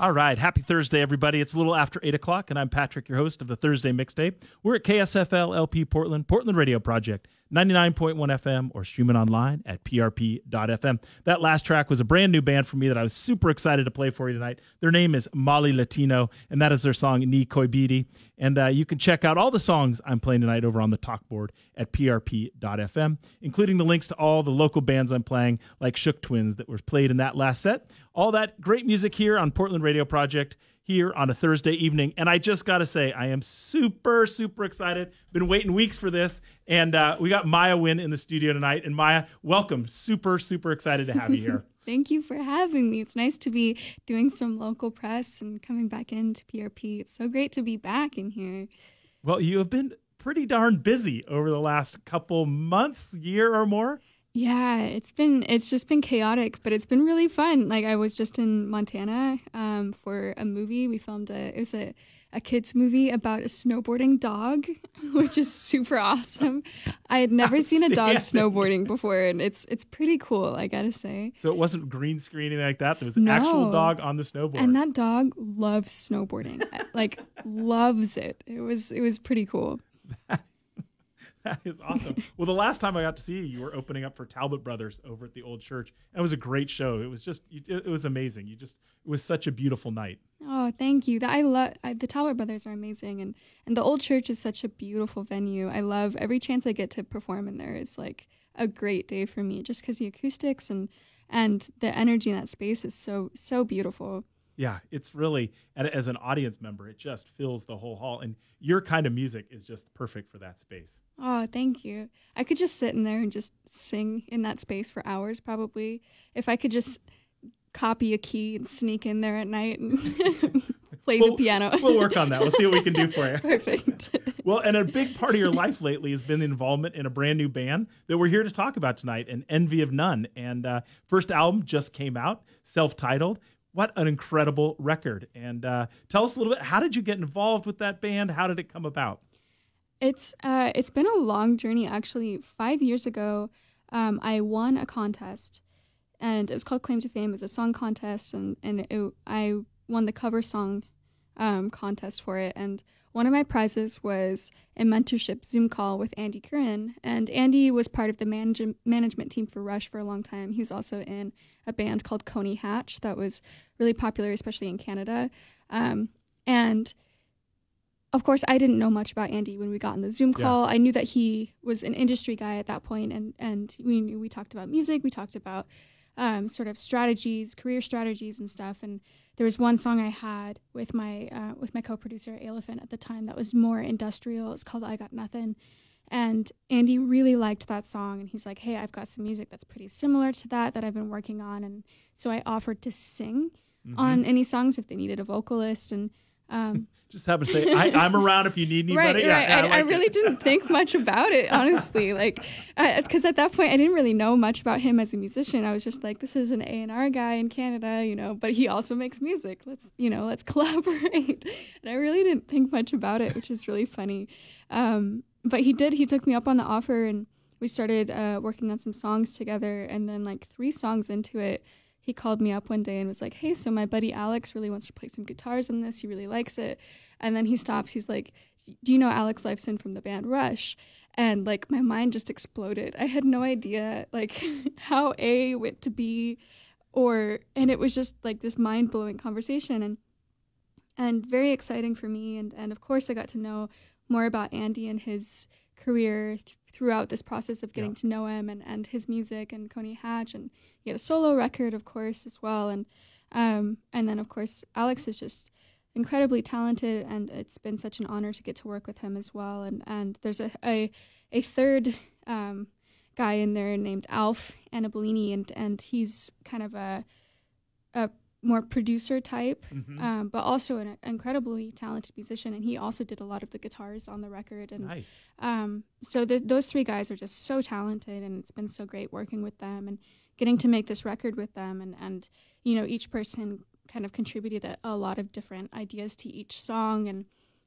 All right. Happy Thursday, everybody. It's a little after 8 o'clock, and I'm Patrick, your host of the Thursday Mixtape. We're at KSFL LP Portland, Portland Radio Project, 99.1 FM, or streaming online at prp.fm. That last track was a brand new band for me that I was super excited to play for you tonight. Their name is Mali Latino, and that is their song Ni Koibidi. And uh, you can check out all the songs I'm playing tonight over on the talk board at prp.fm, including the links to all the local bands I'm playing, like Shook Twins, that were played in that last set. All that great music here on Portland Radio Project here on a Thursday evening. And I just got to say, I am super, super excited. Been waiting weeks for this. And uh, we got Maiah Wynne in the studio tonight. And Maiah, welcome. Super, super excited to have you here. Thank you for having me. It's nice to be doing some local press and coming back into PRP. It's so great to be back in here. Well, you have been pretty darn busy over the last couple months, year or more. Yeah, it's been it's just been chaotic, but it's been really fun. Like I was just in Montana um, for a movie. We filmed a it was a a kids movie about a snowboarding dog, which is super awesome. I had never seen a dog snowboarding before, and it's it's pretty cool. I gotta say. So it wasn't green screening like that. There was an no. actual dog on the snowboard, and that dog loves snowboarding. like loves it. It was it was pretty cool. that is awesome. well, the last time I got to see you, you were opening up for Talbot Brothers over at the old church. It was a great show. It was just, it was amazing. You just, it was such a beautiful night. Oh, thank you. I love the Talbot Brothers are amazing, and and the old church is such a beautiful venue. I love every chance I get to perform in there is like a great day for me, just because the acoustics and and the energy in that space is so so beautiful. Yeah, it's really as an audience member, it just fills the whole hall, and your kind of music is just perfect for that space. Oh, thank you. I could just sit in there and just sing in that space for hours, probably. If I could just copy a key and sneak in there at night and play we'll, the piano. we'll work on that. We'll see what we can do for you. Perfect. well, and a big part of your life lately has been the involvement in a brand new band that we're here to talk about tonight, an Envy of None. And uh, first album just came out, self-titled what an incredible record. And uh, tell us a little bit, how did you get involved with that band? How did it come about? It's uh, it's been a long journey. Actually, five years ago, um, I won a contest, and it was called Claim to Fame. It was a song contest, and and it, I won the cover song um, contest for it. And one of my prizes was a mentorship Zoom call with Andy Curran. And Andy was part of the manage- management team for Rush for a long time. He was also in a band called Coney Hatch that was really popular, especially in Canada. Um, and of course, I didn't know much about Andy when we got on the Zoom call. Yeah. I knew that he was an industry guy at that point, and and we knew we talked about music, we talked about um, sort of strategies, career strategies, and stuff. And there was one song I had with my uh, with my co-producer Elephant at the time that was more industrial. It's called "I Got Nothing," and Andy really liked that song. And he's like, "Hey, I've got some music that's pretty similar to that that I've been working on." And so I offered to sing mm-hmm. on any songs if they needed a vocalist and um, just happen to say I, am around if you need anybody. Right, yeah, right. Yeah, I, I, like I, really didn't think much about it, honestly. like, because at that point I didn't really know much about him as a musician. I was just like, this is an A and R guy in Canada, you know, but he also makes music. Let's, you know, let's collaborate. and I really didn't think much about it, which is really funny. Um, but he did. He took me up on the offer, and we started uh, working on some songs together. And then, like three songs into it he called me up one day and was like, "Hey, so my buddy Alex really wants to play some guitars on this. He really likes it." And then he stops. He's like, "Do you know Alex Lifeson from the band Rush?" And like my mind just exploded. I had no idea like how A went to B, or and it was just like this mind blowing conversation and and very exciting for me. And and of course I got to know more about Andy and his career th- throughout this process of getting yeah. to know him and, and his music and Coney Hatch and he had a solo record of course as well and um, and then of course Alex is just incredibly talented and it's been such an honor to get to work with him as well and and there's a a, a third um, guy in there named Alf Annibalini and and he's kind of a a more producer type, mm-hmm. um, but also an incredibly talented musician. And he also did a lot of the guitars on the record. And nice. um, so the, those three guys are just so talented, and it's been so great working with them and getting to make this record with them. And and you know, each person kind of contributed a, a lot of different ideas to each song, and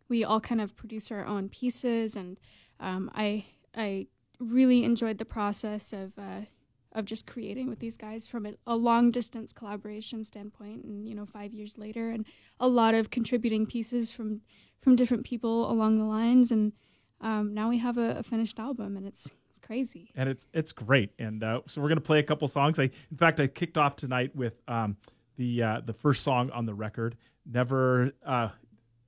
we all kind of produce our own pieces. And um, I I really enjoyed the process of. Uh, of just creating with these guys from a, a long distance collaboration standpoint and you know 5 years later and a lot of contributing pieces from from different people along the lines. And um, now we have a, a finished album and it's it's crazy. And it's it's great. And uh, so we're gonna play a couple songs. I in fact I kicked off tonight with um, the uh, the first song on the record never uh,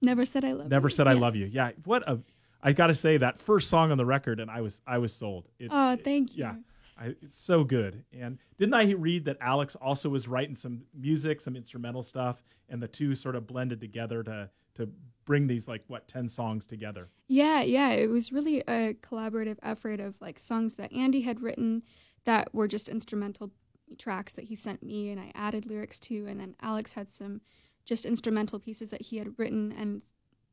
never said I love never you. said I Yeah. love you. Yeah what a I gotta say that first song on the record and I was I was sold. It's- Oh, thank you. yeah I, it's so good. And didn't I read that Alex also was writing some music, some instrumental stuff, and the two sort of blended together to to bring these like what ten songs together? Yeah, yeah. It was really a collaborative effort of like songs that Andy had written that were just instrumental tracks that he sent me and I added lyrics to. And then Alex had some just instrumental pieces that he had written and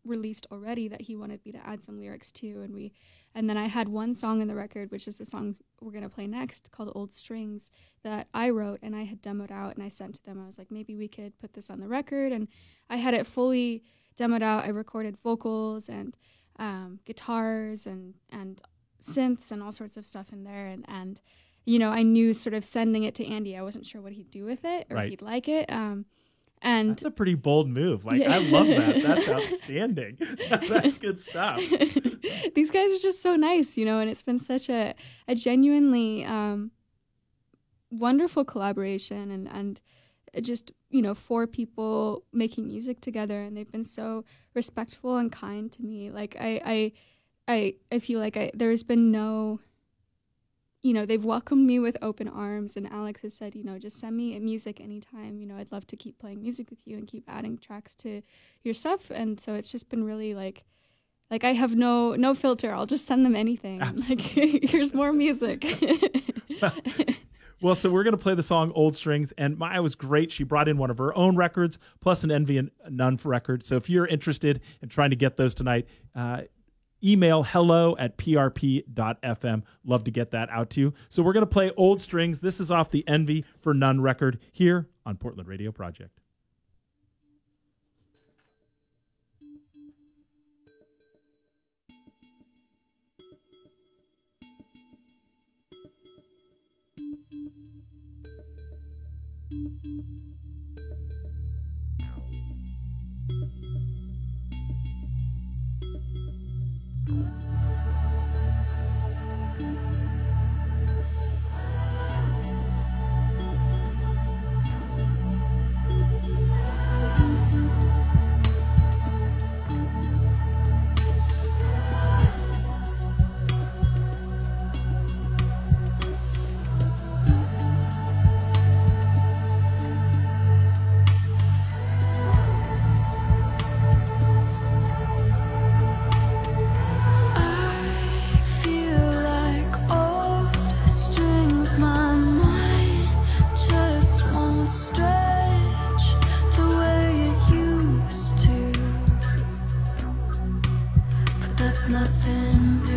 released already that he wanted me to add some lyrics to. And we, and then I had one song in the record, which is the song we're going to play next called Old Strings that I wrote and I had demoed out and I sent to them. I was like, maybe we could put this on the record. And I had it fully demoed out. I recorded vocals and um, guitars and and synths and all sorts of stuff in there and and you know I knew sort of sending it to Andy I wasn't sure what he'd do with it or Right. if he'd like it um, and That's a pretty bold move. Like Yeah. I love that. That's outstanding. That's good stuff. these guys are just so nice you know and it's been such a a genuinely um, wonderful collaboration and and just you know four people making music together and they've been so respectful and kind to me like i i i, I feel like I, there's been no you know they've welcomed me with open arms and alex has said you know just send me music anytime you know i'd love to keep playing music with you and keep adding tracks to your stuff. And so it's just been really like like i have no no filter. I'll just send them anything. Like here's more music. Well, so we're going to play the song Old Strings, and Maiah was great. She brought in one of her own records, plus an Envy of None record. So if you're interested in trying to get those tonight, uh, email hello at prp.fm. Love to get that out to you. So we're going to play Old Strings. This is off the Envy of None record here on Portland Radio Project. Mm-hmm.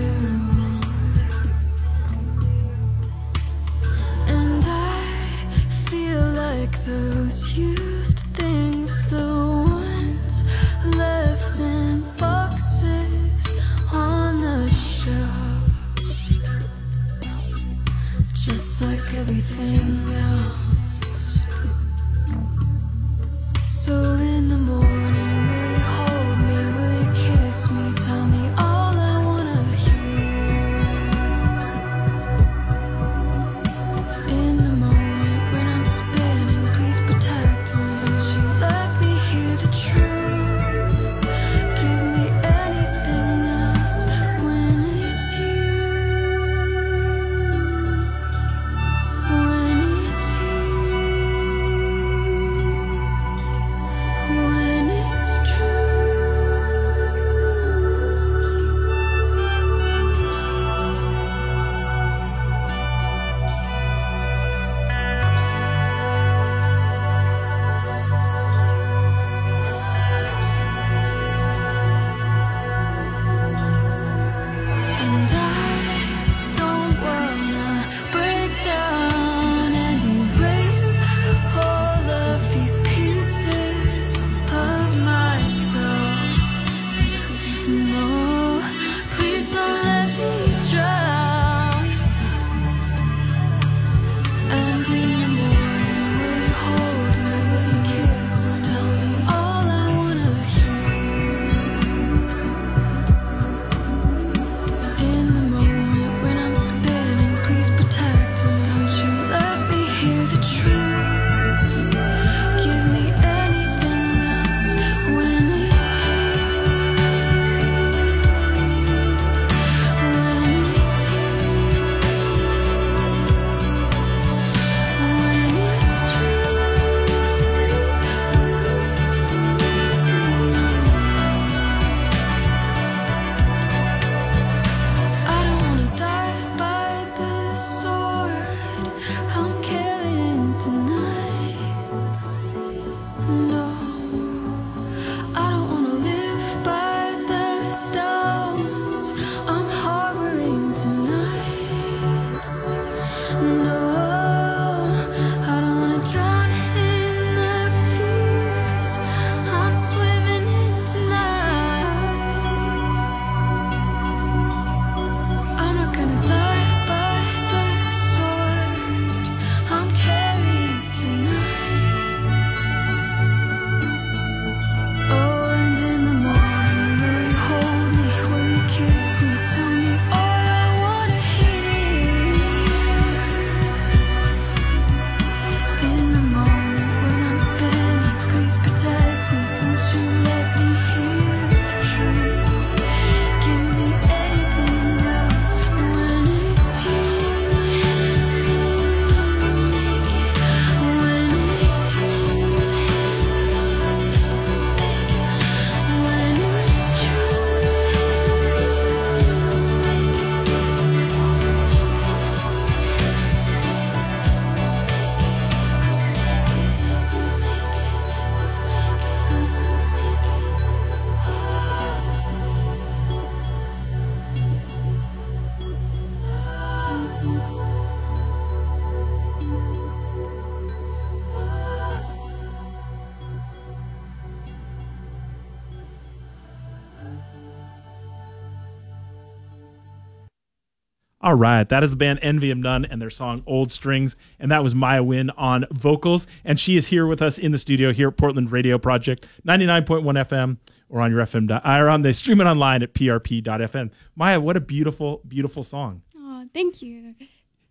All right, that is the band Envy of None and their song Old Strings. And that was Maiah Wynne on vocals. And she is here with us in the studio here at Portland Radio Project, 99.1 FM or on your FM, or on the streaming online at prp.fm. Maiah, what a beautiful, beautiful song. Oh, thank you.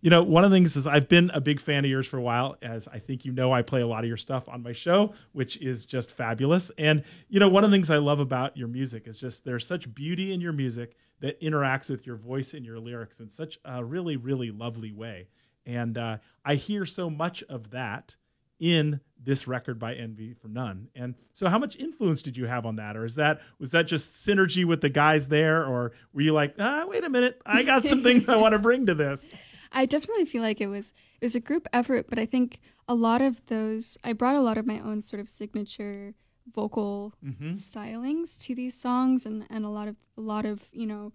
You know, one of the things is I've been a big fan of yours for a while. As I think you know, I play a lot of your stuff on my show, which is just fabulous. And, you know, one of the things I love about your music is just there's such beauty in your music that interacts with your voice and your lyrics in such a really, really lovely way. And uh, I hear so much of that in this record by Envy of None. And so how much influence did you have on that? Or is that was that just synergy with the guys there? Or were you like, ah, wait a minute, I got something I want to bring to this? I definitely feel like it was it was a group effort, but I think a lot of those I brought a lot of my own sort of signature vocal mm-hmm. stylings to these songs and, and a lot of a lot of you know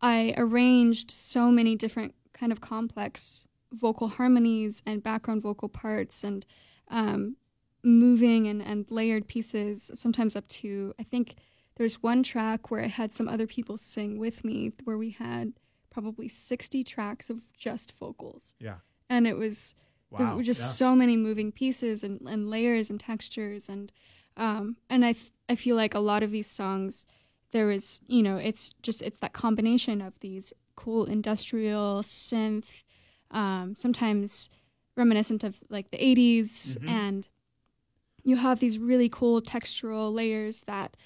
I arranged so many different kind of complex vocal harmonies and background vocal parts and um, moving and, and layered pieces sometimes up to I think there's one track where I had some other people sing with me where we had probably 60 tracks of just vocals. Yeah. And it was wow. there were just yeah. so many moving pieces and, and layers and textures and um, and I, th- I feel like a lot of these songs, there is, you know, it's just, it's that combination of these cool industrial synth, um, sometimes reminiscent of like the 80s. Mm-hmm. And you have these really cool textural layers that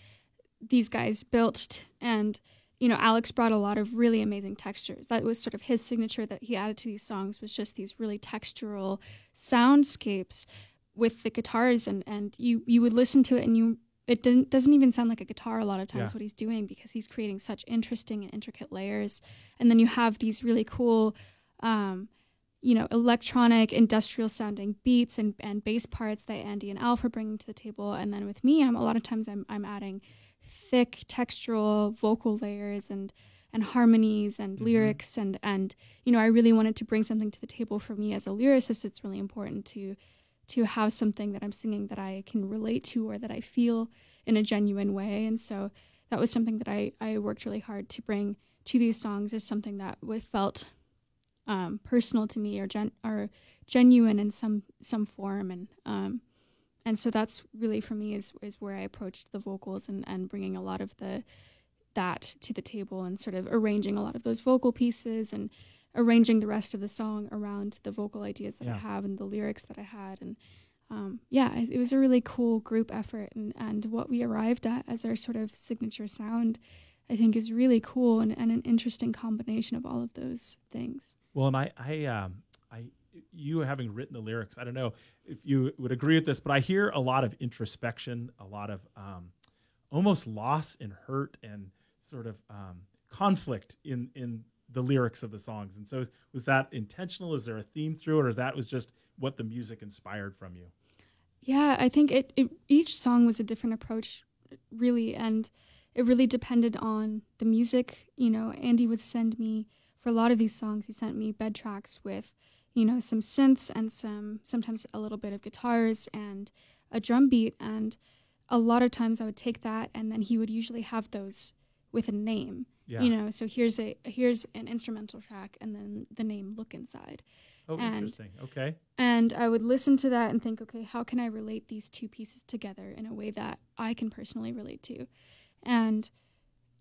these guys built. And, you know, Alex brought a lot of really amazing textures. That was sort of his signature that he added to these songs was just these really textural soundscapes with the guitars and and you you would listen to it and you it didn't, doesn't even sound like a guitar a lot of times yeah. what he's doing because he's creating such interesting and intricate layers and then you have these really cool um, you know electronic industrial sounding beats and, and bass parts that andy and alf are bringing to the table and then with me i'm a lot of times i'm, I'm adding thick textural vocal layers and and harmonies and mm-hmm. lyrics and and you know i really wanted to bring something to the table for me as a lyricist it's really important to to have something that I'm singing that I can relate to or that I feel in a genuine way. And so that was something that I, I worked really hard to bring to these songs is something that felt um, personal to me or gen- or genuine in some some form. And um, and so that's really for me is is where I approached the vocals and, and bringing a lot of the that to the table and sort of arranging a lot of those vocal pieces and arranging the rest of the song around the vocal ideas that yeah. I have and the lyrics that I had. And um, yeah, it, it was a really cool group effort. And, and what we arrived at as our sort of signature sound, I think, is really cool and, and an interesting combination of all of those things. Well, and I, I, um, I, you having written the lyrics, I don't know if you would agree with this, but I hear a lot of introspection, a lot of um, almost loss and hurt and sort of um, conflict in in the lyrics of the songs. And so, was that intentional? Is there a theme through it, or that was just what the music inspired from you? Yeah, I think it, it each song was a different approach, really, and it really depended on the music. You know, Andy would send me for a lot of these songs. He sent me bed tracks with, you know, some synths and some sometimes a little bit of guitars and a drum beat, and a lot of times I would take that, and then he would usually have those with a name yeah. You know, so here's a here's an instrumental track and then the name Look Inside. Oh, and, interesting. Okay. And I would listen to that and think, okay, how can I relate these two pieces together in a way that I can personally relate to? And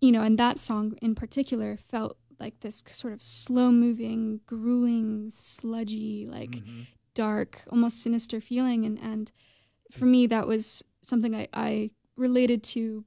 you know, and that song in particular felt like this sort of slow moving, grueling, sludgy, like mm-hmm. dark, almost sinister feeling and and for me that was something I, I related to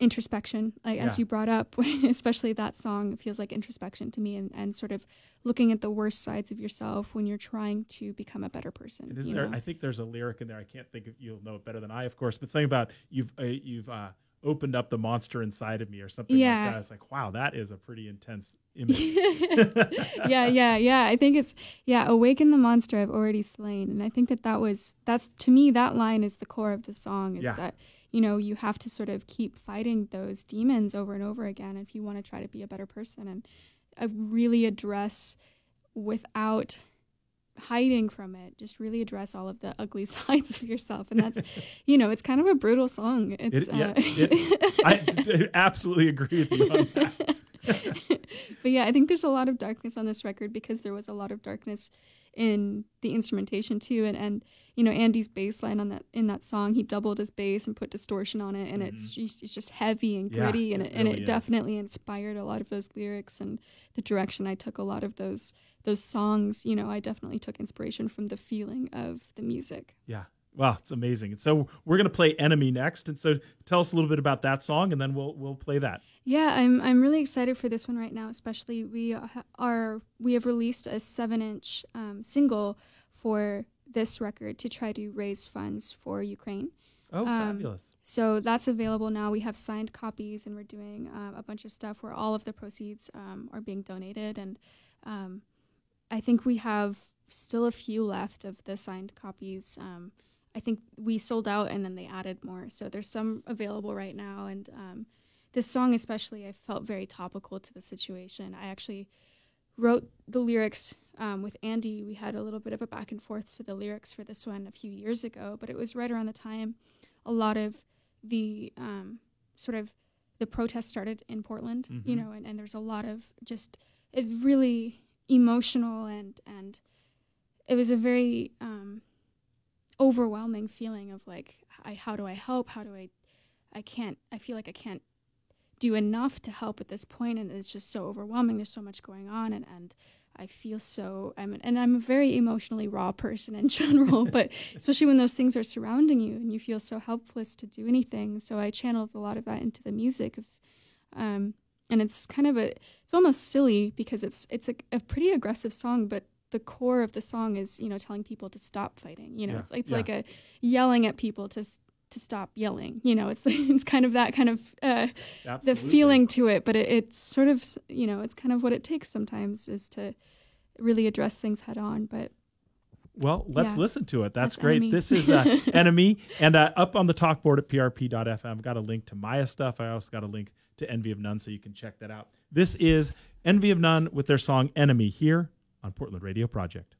introspection like yeah. as you brought up especially that song feels like introspection to me and, and sort of looking at the worst sides of yourself when you're trying to become a better person there, i think there's a lyric in there i can't think of you'll know it better than i of course but something about you've uh, you've uh, opened up the monster inside of me or something yeah. like that it's like wow that is a pretty intense image yeah yeah yeah i think it's yeah awaken the monster i've already slain and i think that that was that's to me that line is the core of the song is yeah. that you know, you have to sort of keep fighting those demons over and over again if you want to try to be a better person and uh, really address without hiding from it just really address all of the ugly sides of yourself. And that's you know it's kind of a brutal song. It's it, uh, it, I absolutely agree with you on that but yeah, I think there's a lot of darkness on this record because there was a lot of darkness in the instrumentation too. And and you know Andy's bass line on that in that song he doubled his bass and put distortion on it and mm-hmm. it's, just, it's just heavy and gritty yeah, and it, it and it definitely inspired a lot of those lyrics and the direction I took a lot of those those songs. You know I definitely took inspiration from the feeling of the music. Yeah Wow, it's amazing. And so we're going to play Enemy next. And so tell us a little bit about that song and then we'll we'll play that. Yeah, I'm I'm really excited for this one right now, especially we are we have released a 7-inch um, single for this record to try to raise funds for Ukraine. Oh, um, fabulous. So that's available now. We have signed copies and we're doing uh, a bunch of stuff where all of the proceeds um, are being donated and um, I think we have still a few left of the signed copies. I think we sold out and then they added more. So there's some available right now. And um, this song, especially, I felt very topical to the situation. I actually wrote the lyrics um, with Andy. We had a little bit of a back and forth for the lyrics for this one a few years ago, but it was right around the time a lot of the um, sort of the protests started in Portland, mm-hmm. you know, and, and there's a lot of just it's really emotional and and it was a very um, overwhelming feeling of like I, how do I help? How do I I can't I feel like I can't do enough to help at this point and it's just so overwhelming. There's so much going on and, and I feel so I'm and I'm a very emotionally raw person in general, but especially when those things are surrounding you and you feel so helpless to do anything. So I channeled a lot of that into the music of um and it's kind of a it's almost silly because it's it's a, a pretty aggressive song, but the core of the song is you know telling people to stop fighting you know yeah. it's, it's yeah. like a yelling at people to to stop yelling you know it's it's kind of that kind of uh, the feeling to it but it, it's sort of you know it's kind of what it takes sometimes is to really address things head on but well, let's yeah. listen to it. That's, That's great. Enemy. This is uh, Enemy. And uh, up on the talk board at prp.fm, I've got a link to Maiah stuff. I also got a link to Envy of None, so you can check that out. This is Envy of None with their song Enemy here on Portland Radio Project.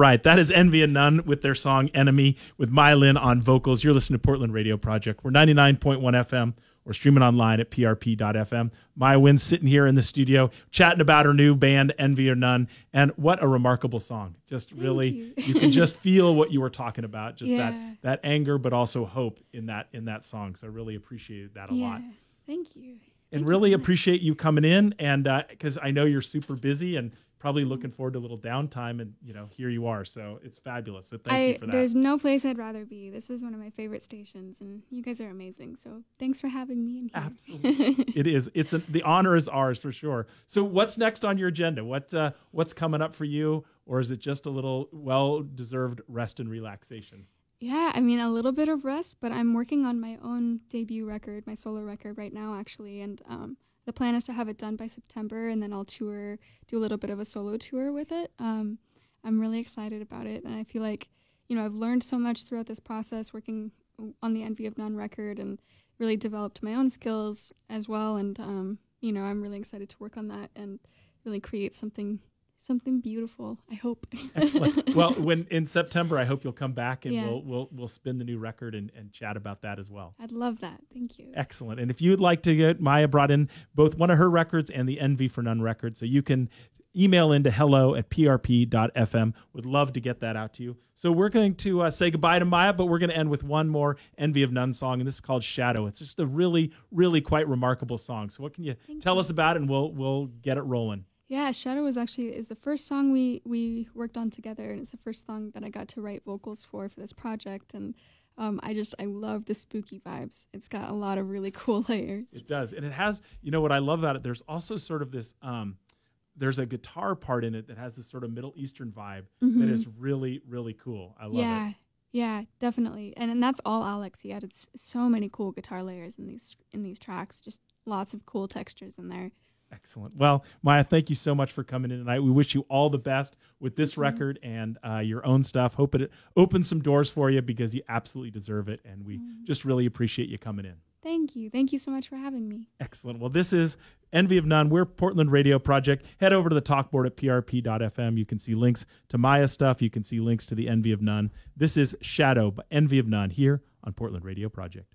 Right, that is Envy of None with their song Enemy with Maiah Wynne on vocals. You're listening to Portland Radio Project. We're 99.1 FM or streaming online at prp.fm. Maiah Wynne's sitting here in the studio chatting about her new band, Envy of None. And what a remarkable song. Just Thank really you. you. can just feel what you were talking about. Just Yeah. that that anger, but also hope in that in that song. So I really appreciated that a yeah. lot. Thank you. And Thank you really much. appreciate you coming in and uh, because I know you're super busy and probably looking forward to a little downtime and you know here you are so it's fabulous so thank I, you for that There's no place I'd rather be. This is one of my favorite stations, and you guys are amazing. So thanks for having me in here. Absolutely. it is. It's a, the honor is ours for sure. So what's next on your agenda? What uh, what's coming up for you, or is it just a little well deserved rest and relaxation? Yeah, I mean a little bit of rest, but I'm working on my own debut record, my solo record right now actually, and um, the plan is to have it done by September, and then I'll tour, do a little bit of a solo tour with it. Um, I'm really excited about it, and I feel like you know I've learned so much throughout this process working on the Envy of None record, and really developed my own skills as well, and um, you know I'm really excited to work on that and really create something something beautiful. I hope. Excellent. well, when in September, I hope you'll come back and Yeah. we'll we'll we'll spin the new record and, and chat about that as well. I'd love that. Thank you. Excellent. And if you'd like to get Maiah brought in both one of her records and the Envy of None record, so you can email into hello at prp.fm. Would love to get that out to you. So we're going to uh, say goodbye to Maiah, but we're going to end with one more Envy of None song, and this is called Shadow. It's just a really, really quite remarkable song. So what can you Thank tell you. us about it, and we'll we'll get it rolling. Yeah, Shadow was actually is the first song we we worked on together, and it's the first song that I got to write vocals for for this project. And um, I just I love the spooky vibes. It's got a lot of really cool layers. It does, and it has. You know what I love about it? There's also sort of this. Um, there's a guitar part in it that has this sort of Middle Eastern vibe that Mhm. is really, really cool. I love yeah, it. yeah, yeah, definitely. And and that's all Alex. He added s- so many cool guitar layers in these in these tracks. Just lots of cool textures in there. Excellent. Well, Maiah, thank you so much for coming in tonight. We wish you all the best with this you. record and uh, your own stuff. Hope it opens some doors for you because you absolutely deserve it. And we Mm. just really appreciate you coming in. Thank you. Thank you so much for having me. Excellent. Well, this is Envy of None. We're Portland Radio Project. Head over to the talkboard at prp.fm. You can see links to Maiah stuff. You can see links to the Envy of None. This is Shadow by Envy of None here on Portland Radio Project.